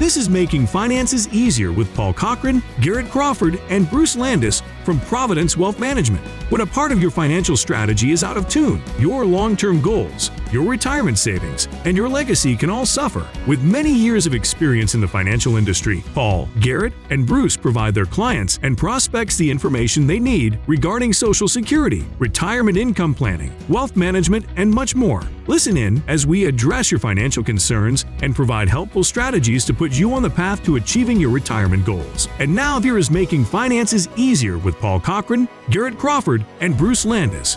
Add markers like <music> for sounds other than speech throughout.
This is Making Finances Easier with Paul Cochran, Garrett Crawford, and Bruce Landis from Providence Wealth Management. When a part of your financial strategy is out of tune, your long term goals, your retirement savings, and your legacy can all suffer. With many years of experience in the financial industry, Paul, Garrett, and Bruce provide their clients and prospects the information they need regarding Social Security, retirement income planning, wealth management, and much more. Listen in as we address your financial concerns and provide helpful strategies to put you on the path to achieving your retirement goals. And now here is Making Finances Easier with Paul Cochran, Garrett Crawford, and Bruce Landis.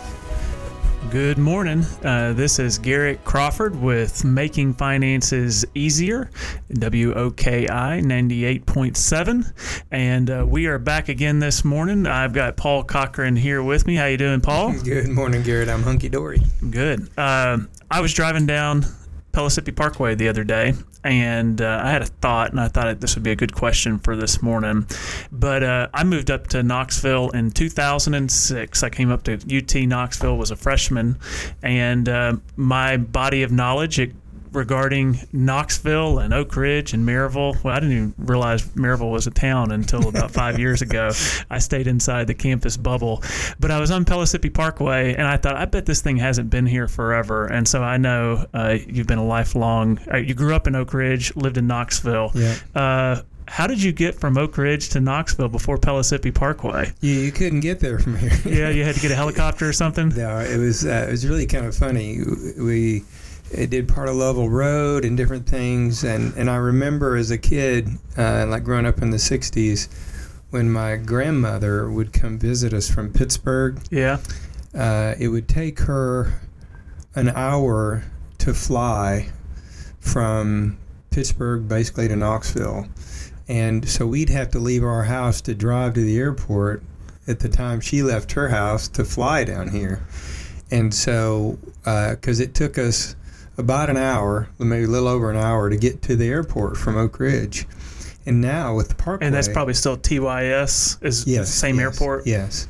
Good morning. Uh, this is Garrett Crawford with Making Finances Easier, WOKI 98.7. And uh, we are back again this morning. I've got Paul Cochran here with me. How you doing, Paul? <laughs> Good morning, Garrett. I'm hunky dory. Good. Uh, I was driving down Pellissippi Parkway the other day, and uh, I had a thought, and I thought this would be a good question for this morning. But uh, I moved up to Knoxville in 2006. I came up to UT Knoxville, was a freshman, and uh, my body of knowledge it regarding Knoxville and Oak Ridge and Maryville. Well, I didn't even realize Maryville was a town until about <laughs> five years ago. I stayed inside the campus bubble, but I was on Pellissippi Parkway, and I thought, I bet this thing hasn't been here forever. And so I know uh, you've been a lifelong. Uh, you grew up in Oak Ridge, lived in Knoxville. Yeah. Uh, how did you get from Oak Ridge to Knoxville before Pellissippi Parkway? You, you couldn't get there from here. yeah, you had to get a <laughs> helicopter or something. No, it was uh, it was really kind of funny. We it did part of Lovell Road and different things, and and I remember as a kid, uh, like growing up in the '60s, when my grandmother would come visit us from Pittsburgh. Yeah. Uh, it would take her an hour to fly from Pittsburgh basically to Knoxville. And so we'd have to leave our house to drive to the airport at the time she left her house to fly down here. And so, because uh, it took us about an hour, maybe a little over an hour, to get to the airport from Oak Ridge. And now with the Parkway. And that's probably still TYS, is yes, the same yes, airport? Yes.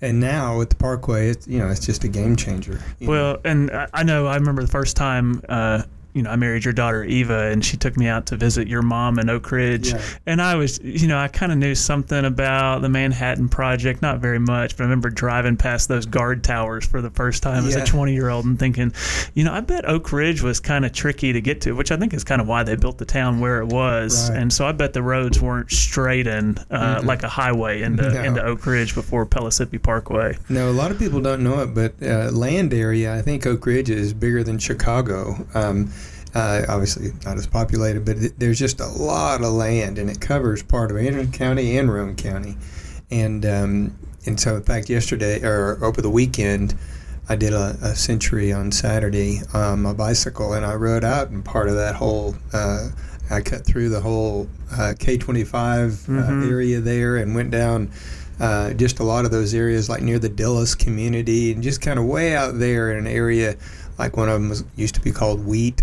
And now with the Parkway, it's, you know, it's just a game changer. Well, know. and I know I remember the first time uh, you know, I married your daughter Eva, and she took me out to visit your mom in Oak Ridge. Yeah. And I was, you know, I kind of knew something about the Manhattan Project, not very much, but I remember driving past those guard towers for the first time yeah. as a 20 year old and thinking, you know, I bet Oak Ridge was kind of tricky to get to, which I think is kind of why they built the town where it was. Right. And so I bet the roads weren't straight and uh, mm-hmm. like a highway into no. into Oak Ridge before Pellissippi Parkway. No, a lot of people don't know it, but uh, land area, I think Oak Ridge is bigger than Chicago. Um, uh, obviously, not as populated, but it, there's just a lot of land, and it covers part of Anderson County and Roane County. And um, and so, in fact, yesterday or over the weekend, I did a, a century on Saturday on my bicycle, and I rode out in part of that whole. Uh, I cut through the whole uh, K25 uh, mm-hmm. area there and went down uh, just a lot of those areas, like near the Dyllis community, and just kind of way out there in an area like one of them was, used to be called Wheat.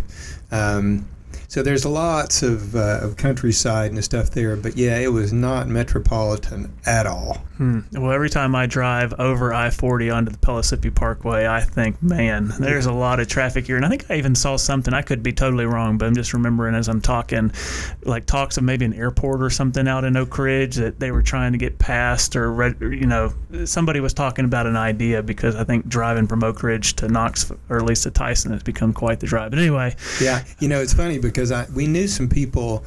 Um, so there's lots of, uh, of countryside and stuff there, but yeah, it was not metropolitan at all. Hmm. Well, every time I drive over I 40 onto the Pellissippi Parkway, I think, man, there's a lot of traffic here. And I think I even saw something, I could be totally wrong, but I'm just remembering as I'm talking, like talks of maybe an airport or something out in Oak Ridge that they were trying to get past, or, you know, somebody was talking about an idea because I think driving from Oak Ridge to Knoxville, or at least to Tyson, has become quite the drive. But anyway. Yeah, you know, it's funny because I, we knew some people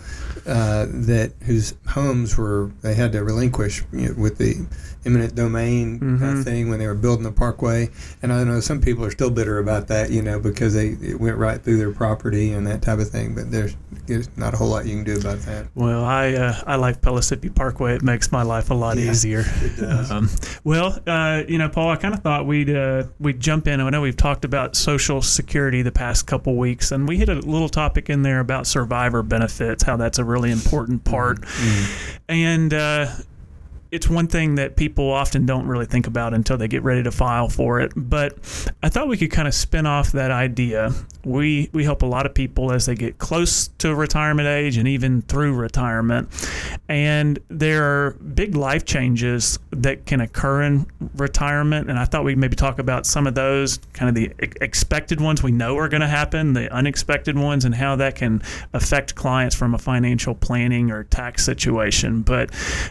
uh, that whose homes were, they had to relinquish you know, with the eminent domain mm-hmm. kind of thing when they were building the parkway. And I know some people are still bitter about that, you know, because they it went right through their property and that type of thing. But there's, there's not a whole lot you can do about that. Well, I uh, I like Pellissippi Parkway. It makes my life a lot yeah, easier. It does. <laughs> Um, well, uh, you know, Paul, I kind of thought we'd uh, we'd jump in. I know we've talked about Social Security the past couple weeks, and we hit a little topic in there about survivor benefits, how that's a really important part, mm-hmm. and uh, it's one thing that people often don't really think about until they get ready to file for it. But I thought we could kind of spin off that idea. We we help a lot of people as they get close to retirement age and even through retirement. And there are big life changes that can occur in retirement. And I thought we'd maybe talk about some of those, kind of the expected ones we know are going to happen, the unexpected ones, and how that can affect clients from a financial planning or tax situation. But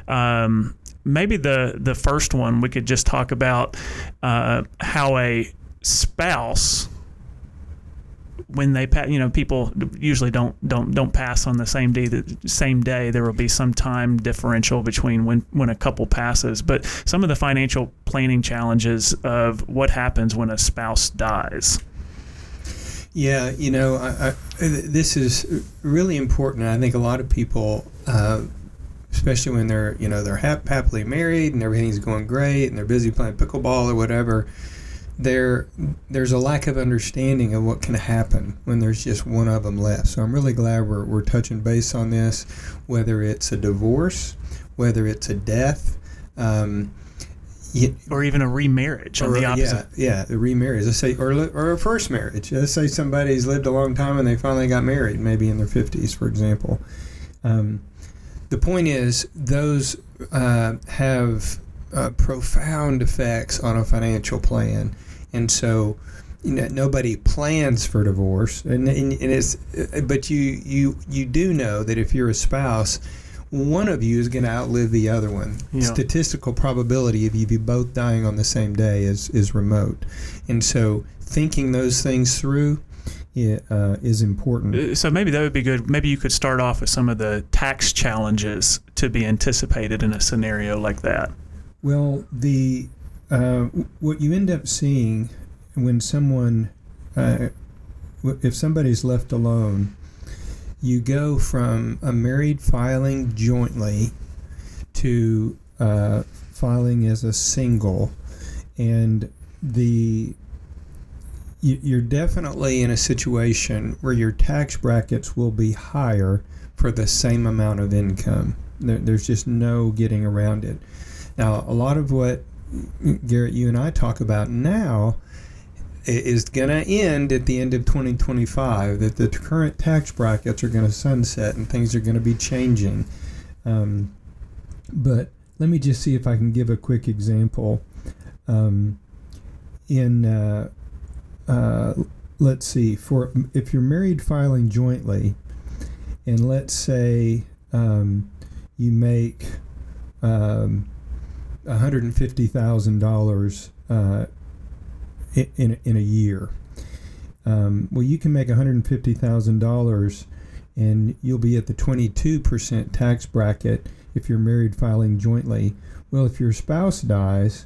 um, maybe the the first one we could just talk about uh, how a spouse when they pass, you know, people usually don't don't don't pass on the same day. The same day, there will be some time differential between when when a couple passes. But some of the financial planning challenges of what happens when a spouse dies. Yeah, you know, I, I, this is really important. I think a lot of people uh, especially when they're you know they're hap- happily married and everything's going great and they're busy playing pickleball or whatever there there's a lack of understanding of what can happen when there's just one of them left so i'm really glad we're, we're touching base on this whether it's a divorce whether it's a death um, or even a remarriage on the opposite. Yeah, yeah, the remarriage. Let's say, or, or a first marriage. Let's say somebody's lived a long time and they finally got married, maybe in their 50s, for example. Um, the point is, those uh, have uh, profound effects on a financial plan, and so you know, nobody plans for divorce, and, and, and it's but you you you do know that if you're a spouse one of you is going to outlive the other one. Yeah. Statistical probability of you both dying on the same day is, is remote. And so thinking those things through uh, is important. Uh, so maybe that would be good. Maybe you could start off with some of the tax challenges to be anticipated in a scenario like that. Well, the uh, what you end up seeing when someone, uh, if somebody's left alone, you go from a married filing jointly to uh, filing as a single, and the you're definitely in a situation where your tax brackets will be higher for the same amount of income. There's just no getting around it. Now, a lot of what Garrett, you and I talk about now is going to end at the end of 2025. That the current tax brackets are going to sunset and things are going to be changing. Um, but let me just see if I can give a quick example. Um, in uh, uh, let's see, for if you're married filing jointly, and let's say um, you make um, $150,000 uh, in, in a year. Um, well, you can make $150,000 and you'll be at the 22% tax bracket if you're married filing jointly. Well, if your spouse dies,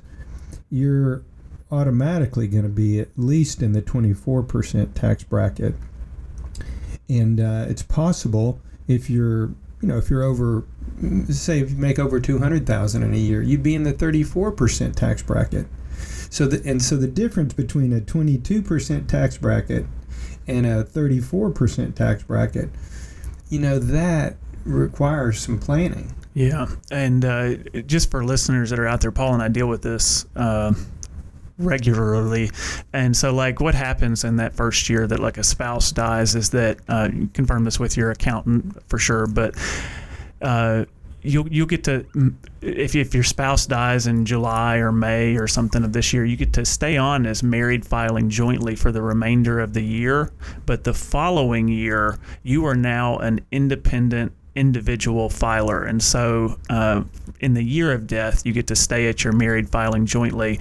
you're automatically going to be at least in the 24% tax bracket. And uh, it's possible if you're, you know, if you're over, say, if you make over 200,000 in a year, you'd be in the 34% tax bracket. So the, and so the difference between a 22% tax bracket and a 34% tax bracket, you know, that requires some planning. Yeah, and uh, just for listeners that are out there, Paul and I deal with this. Uh, regularly. And so, like, what happens in that first year that like a spouse dies is that uh, confirm this with your accountant for sure, but. Uh, you'll you'll get to if if your spouse dies in July or May or something of this year, you get to stay on as married filing jointly for the remainder of the year. But the following year, you are now an independent individual filer. And so uh, in the year of death, you get to stay at your married filing jointly,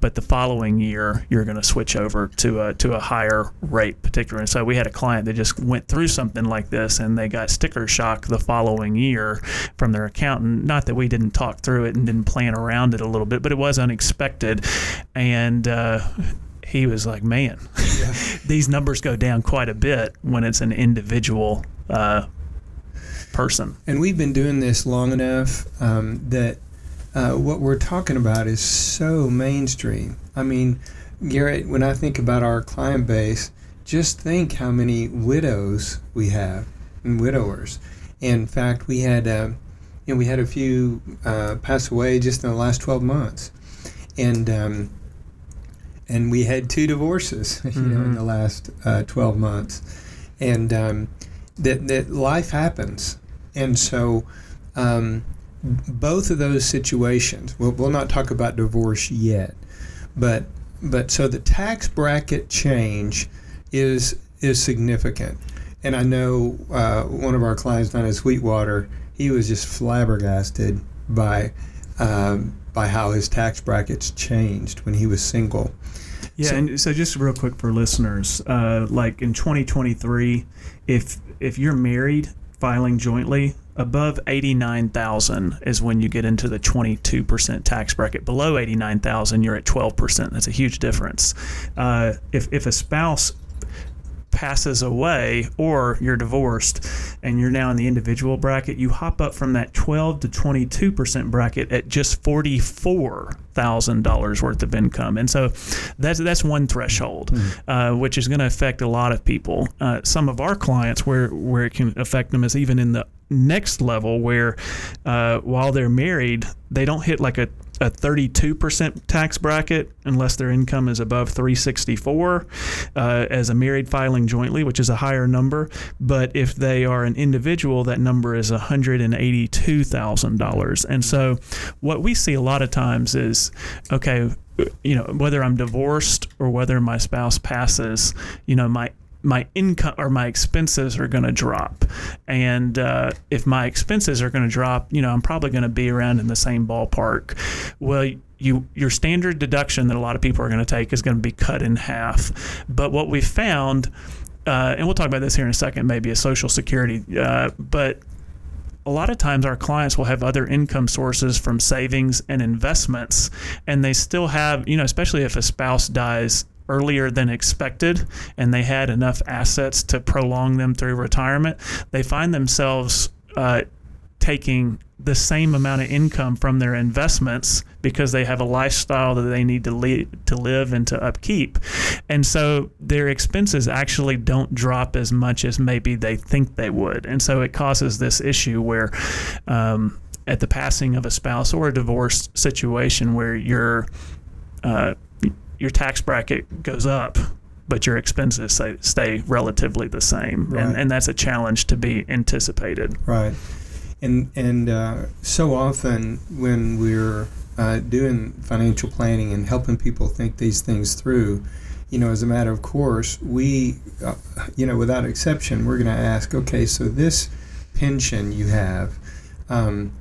but the following year, you're going to switch over to a, to a higher rate particular. And so we had a client that just went through something like this and they got sticker shock the following year from their accountant. Not that we didn't talk through it and didn't plan around it a little bit, but it was unexpected. And, uh, he was like, "Man, yeah. <laughs> these numbers go down quite a bit when it's an individual uh, person. And we've been doing this long enough um, that uh, what we're talking about is so mainstream. I mean, Garrett, when I think about our client base, just think how many widows we have and widowers. In fact, we had, uh, you know, we had a few uh, pass away just in the last 12 months. And, um, and we had two divorces, <laughs> you mm-hmm. know, in the last uh, 12 months. And um, that, that life happens. And so um, both of those situations, we'll, we'll not talk about divorce yet, but, but so the tax bracket change is, is significant. And I know uh, one of our clients down at Sweetwater, he was just flabbergasted by um, by how his tax brackets changed when he was single. Yeah, so, and so just real quick for listeners, uh, like in 2023, if if you're married filing jointly, above 89,000 is when you get into the 22% tax bracket. Below 89,000, you're at 12%. That's a huge difference. Uh, if if a spouse passes away or you're divorced and you're now in the individual bracket, you hop up from that 12 to 22% bracket at just $44,000 worth of income. And so that's that's one threshold, mm-hmm. uh, which is going to affect a lot of people. Uh, some of our clients where where it can affect them is even in the next level where uh, while they're married, they don't hit like a a 32% tax bracket unless their income is above 364 uh, as a married filing jointly, which is a higher number. But if they are an individual, that number is $182,000. And so what we see a lot of times is okay, you know, whether I'm divorced or whether my spouse passes, you know, my my income or my expenses are going to drop. And uh, if my expenses are going to drop, you know, I'm probably going to be around in the same ballpark. Well, you your standard deduction that a lot of people are going to take is going to be cut in half. But what we found, uh, and we'll talk about this here in a second, maybe a Social Security, uh, but a lot of times our clients will have other income sources from savings and investments and they still have you know especially if a spouse dies earlier than expected and they had enough assets to prolong them through retirement, they find themselves uh, taking the same amount of income from their investments because they have a lifestyle that they need to lead, to live and to upkeep. And so their expenses actually don't drop as much as maybe they think they would. And so it causes this issue where um, at the passing of a spouse or a divorce situation where you're uh, your tax bracket goes up, but your expenses stay, stay relatively the same, right. and, and that's a challenge to be anticipated. Right, and and uh, so often when we're uh, doing financial planning and helping people think these things through, you know, as a matter of course, we, uh, you know, without exception, we're going to ask, okay, so this pension you have, um,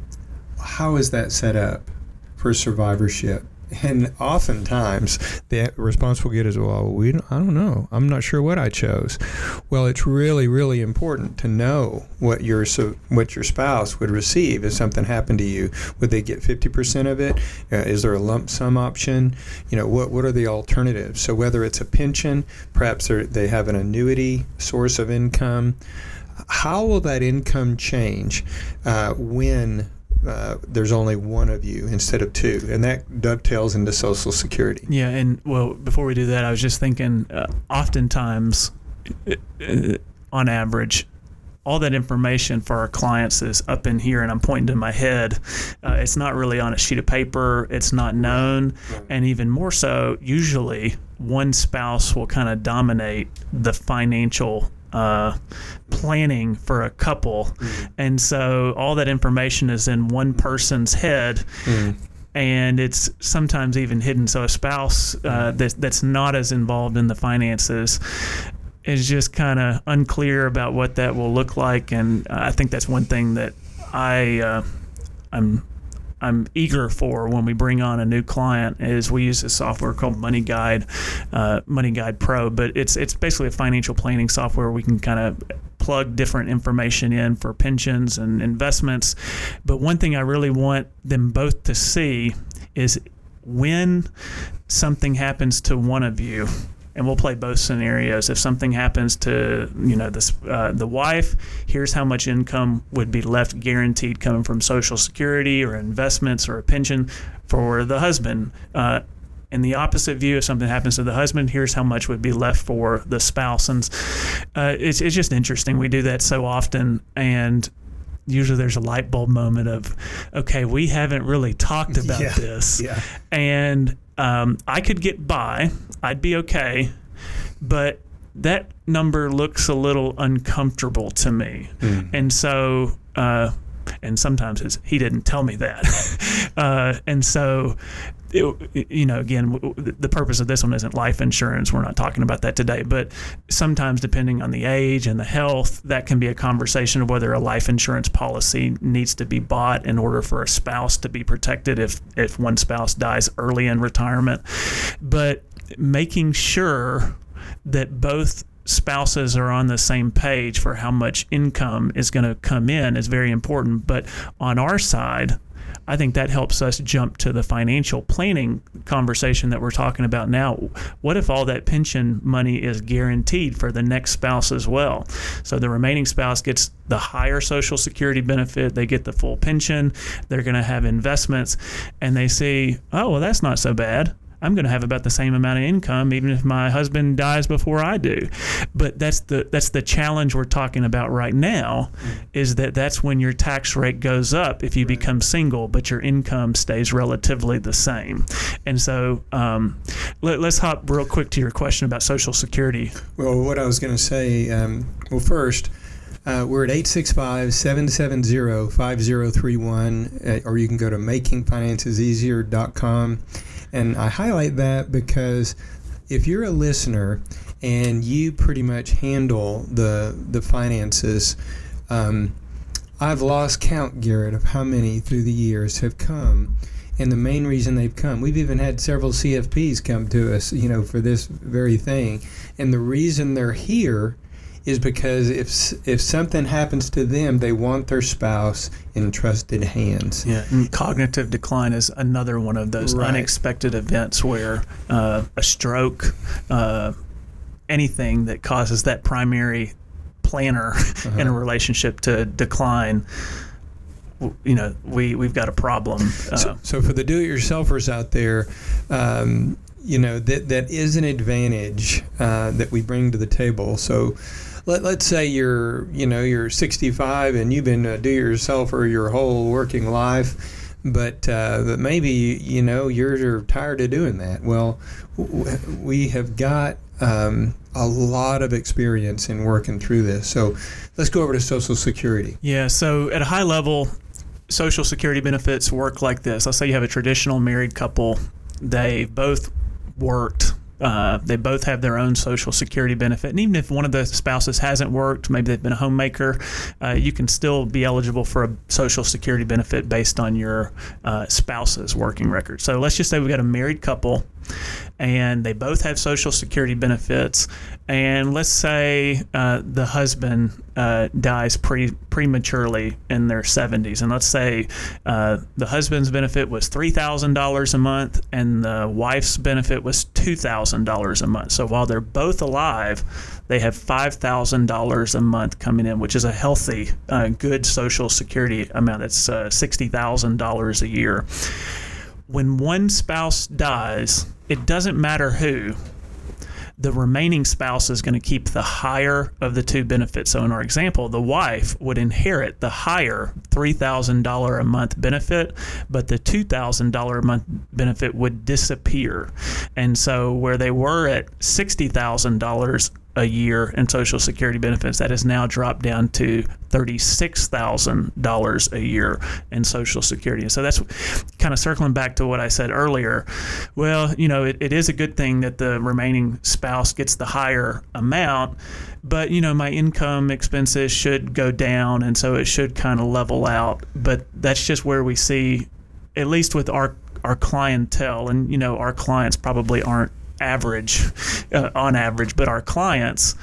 how is that set up for survivorship? And oftentimes the response we'll get is, "Well, we don't, I don't know. I'm not sure what I chose." Well, it's really, really important to know what your so what your spouse would receive if something happened to you. Would they get 50% of it? Uh, is there a lump sum option? You know, what what are the alternatives? So whether it's a pension, perhaps they have an annuity source of income. How will that income change uh, when uh, there's only one of you instead of two, and that dovetails into Social Security. Yeah, and well, before we do that, I was just thinking, uh, oftentimes, uh, uh, on average, all that information for our clients is up in here, and I'm pointing to my head. Uh, it's not really on a sheet of paper. It's not known, and even more so, usually one spouse will kind of dominate the financial uh, planning for a couple, mm. and so all that information is in one person's head. Mm. And it's sometimes even hidden. So a spouse uh, that, that's not as involved in the finances is just kind of unclear about what that will look like. And I think that's one thing that I uh, I'm I'm eager for when we bring on a new client is we use a software called Money Guide, uh, Money Guide Pro. But it's it's basically a financial planning software we can kind of plug different information in for pensions and investments. But one thing I really want them both to see is when something happens to one of you and we'll play both scenarios. If something happens to you know this uh, the wife, here's how much income would be left guaranteed coming from Social Security or investments or a pension for the husband. Uh, in the opposite view, if something happens to the husband, here's how much would be left for the spouse. And uh, it's, it's just interesting. We do that so often. And usually there's a light bulb moment of, okay, we haven't really talked <laughs> about Yeah. this. Yeah. And um, I could get by, I'd be okay, but that number looks a little uncomfortable to me. And so, uh, and sometimes it's, he didn't tell me that. <laughs> uh, and so, it, you know, again, the purpose of this one isn't life insurance. We're not talking about that today. But sometimes, depending on the age and the health, that can be a conversation of whether a life insurance policy needs to be bought in order for a spouse to be protected if if one spouse dies early in retirement. But making sure that both spouses are on the same page for how much income is going to come in is very important. But on our side, I think that helps us jump to the financial planning conversation that we're talking about now. What if all that pension money is guaranteed for the next spouse as well? So the remaining spouse gets the higher Social Security benefit, they get the full pension, they're going to have investments, and they see, oh, well, that's not so bad. I'm going to have about the same amount of income even if my husband dies before I do. But that's the that's the challenge we're talking about right now is that that's when your tax rate goes up if you become single but your income stays relatively the same. And so um, let, let's hop real quick to your question about social security. Well, what I was going to say, um, well, first, uh, we're at 865 770 5031, uh, or you can go to makingfinanceseasier.com. And I highlight that because if you're a listener and you pretty much handle the, the finances, um, I've lost count, Garrett, of how many through the years have come. And the main reason they've come, we've even had several CFPs come to us, you know, for this very thing. And the reason they're here is because if if something happens to them, they want their spouse in trusted hands. Yeah, and cognitive decline is another one of those Right. unexpected events where uh, a stroke, uh, anything that causes that primary planner in a relationship to decline, you know, we we've got a problem. Uh, So, so for the do-it-yourselfers out there, um, you know that that is an advantage uh, that we bring to the table. So. Let, let's say you're, you know, you're 65 and you've been a do-it-yourselfer your whole working life, but uh, but maybe you know you're, tired of doing that. Well, we have got um, a lot of experience in working through this. So let's go over to Social Security. Yeah, so at a high level, Social Security benefits work like this. Let's say you have a traditional married couple, they both worked. Uh, they both have their own Social Security benefit. And even if one of the spouses hasn't worked, maybe they've been a homemaker, uh, you can still be eligible for a Social Security benefit based on your uh, spouse's working record. So let's just say we've got a married couple and they both have Social Security benefits. And let's say uh, the husband uh, dies pre- prematurely in their 70s. And let's say uh, the husband's benefit was $3,000 a month and the wife's benefit was $2,000 a month. So while they're both alive, they have $5,000 a month coming in, which is a healthy, uh, good Social Security amount. It's uh, $60,000 a year when one spouse dies, it doesn't matter who, the remaining spouse is going to keep the higher of the two benefits. So, in our example, the wife would inherit the higher $3,000 a month benefit, but the $2,000 a month benefit would disappear. And so, where they were at $60,000 a year in Social Security benefits, that has now dropped down to $36,000 a year in Social Security. And so that's kind of circling back to what I said earlier. Well, you know, it, it is a good thing that the remaining spouse gets the higher amount, but, you know, my income expenses should go down, and so it should kind of level out. But that's just where we see, at least with our our clientele, and you know, our clients probably aren't average uh, on average, but our clients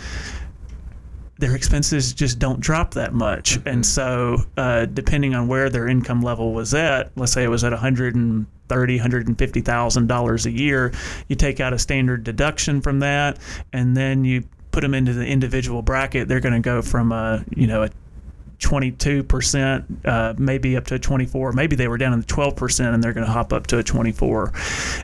their expenses just don't drop that much. And so, uh, depending on where their income level was at, let's say it was at 130, 150 thousand dollars a year, you take out a standard deduction from that, and then you put them into the individual bracket. They're going to go from a you know a 22%, uh, maybe up to 24. Maybe they were down in the 12% and they're going to hop up to a 24.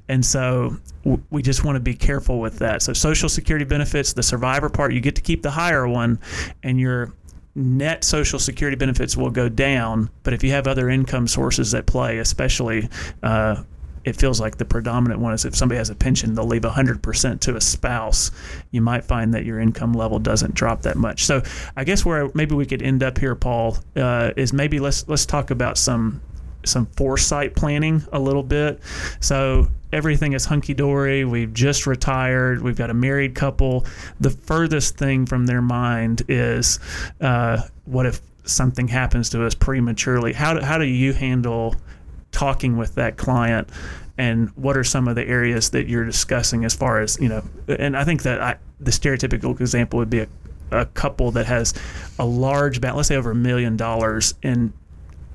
And so w- we just want to be careful with that. So social security benefits, the survivor part, you get to keep the higher one and your net Social Security benefits will go down, but if you have other income sources at play, especially uh, it feels like the predominant one is if somebody has a pension, they'll leave 100% to a spouse. You might find that your income level doesn't drop that much. So I guess where maybe we could end up here, Paul, uh, is maybe let's let's talk about some some foresight planning a little bit. So everything is hunky dory. We've just retired. We've got a married couple. The furthest thing from their mind is uh, what if something happens to us prematurely? How do, how do you handle talking with that client? And what are some of the areas that you're discussing as far as, you know, and I think that I, the stereotypical example would be a, a couple that has a large balance, let's say over a million dollars in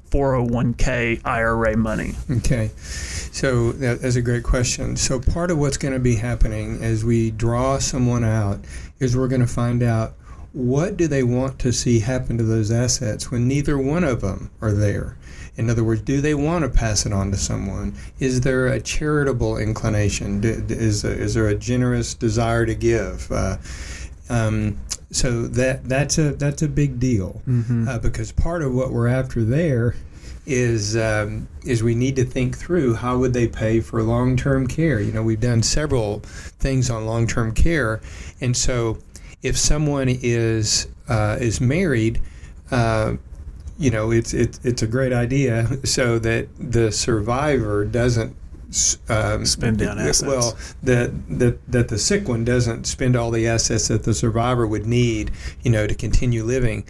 401k IRA money? Okay, so that's a great question. So part of what's going to be happening as we draw someone out is we're going to find out what do they want to see happen to those assets when neither one of them are there. In other words, do they want to pass it on to someone? Is there a charitable inclination? Is, is there a generous desire to give? Uh, um, so that that's a that's a big deal mm-hmm. uh, because part of what we're after there is um, is we need to think through how would they pay for long term care. You know, we've done several things on long term care, and so if someone is uh, is married. Uh, you know, it's it's it's a great idea <laughs> so that the survivor doesn't um, spend down assets. Well, that that that the sick one doesn't spend all the assets that the survivor would need, you know, to continue living.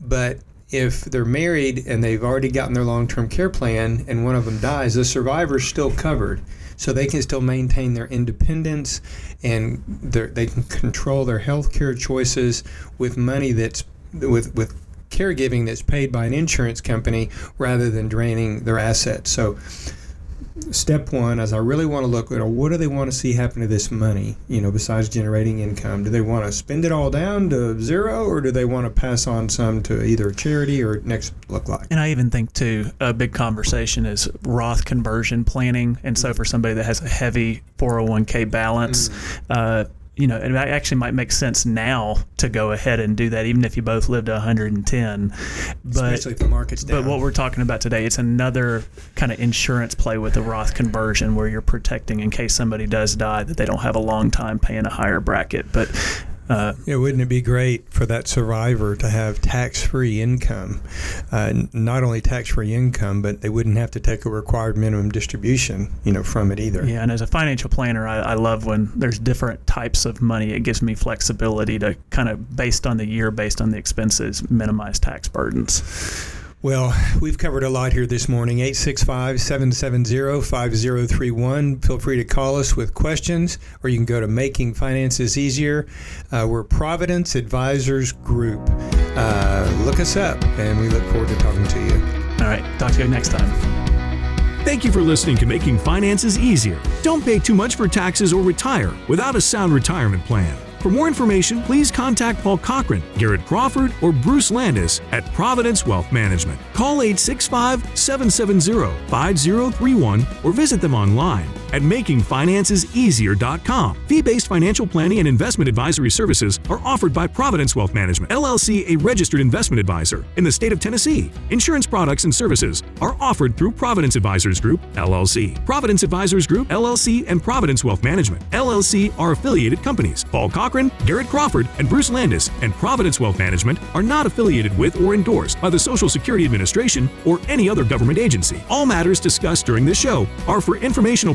But if they're married and they've already gotten their long-term care plan, and one of them dies, the survivor's still covered, so they can still maintain their independence and they can control their health care choices with money that's with with caregiving that's paid by an insurance company rather than draining their assets. So step one is I really want to look at what do they want to see happen to this money, you know, besides generating income. Do they want to spend it all down to zero or do they want to pass on some to either charity or next look like? And I even think too, a big conversation is Roth conversion planning. And so for somebody that has a heavy 401k balance, mm. uh, you know, it actually might make sense now to go ahead and do that, even if you both lived to 110. But, Especially if the market's down. But what we're talking about today, it's another kind of insurance play with the Roth conversion where you're protecting in case somebody does die that they don't have a long time paying a higher bracket. But uh, yeah, wouldn't it be great for that survivor to have tax-free income? Uh, not only tax-free income, but they wouldn't have to take a required minimum distribution, you know, from it either. Yeah, and as a financial planner, I, I love when there's different types of money. It gives me flexibility to kind of, based on the year, based on the expenses, minimize tax burdens. Well, we've covered a lot here this morning. 865 770 5031. Feel free to call us with questions, or you can go to Making Finances Easier. Uh, we're Providence Advisors Group. Uh, look us up, and we look forward to talking to you. All right. Talk to you next time. Thank you for listening to Making Finances Easier. Don't pay too much for taxes or retire without a sound retirement plan. For more information, please contact Paul Cochran, Garrett Crawford, or Bruce Landis at Providence Wealth Management. Call 865 770 5031 or visit them online at makingfinanceseasier.com. Fee-based financial planning and investment advisory services are offered by Providence Wealth Management, LLC, a registered investment advisor in the state of Tennessee. Insurance products and services are offered through Providence Advisors Group, LLC. Providence Advisors Group, LLC, and Providence Wealth Management, LLC are affiliated companies. Paul Cochran Garrett Crawford, and Bruce Landis and Providence Wealth Management are not affiliated with or endorsed by the Social Security Administration or any other government agency. All matters discussed during this show are for informational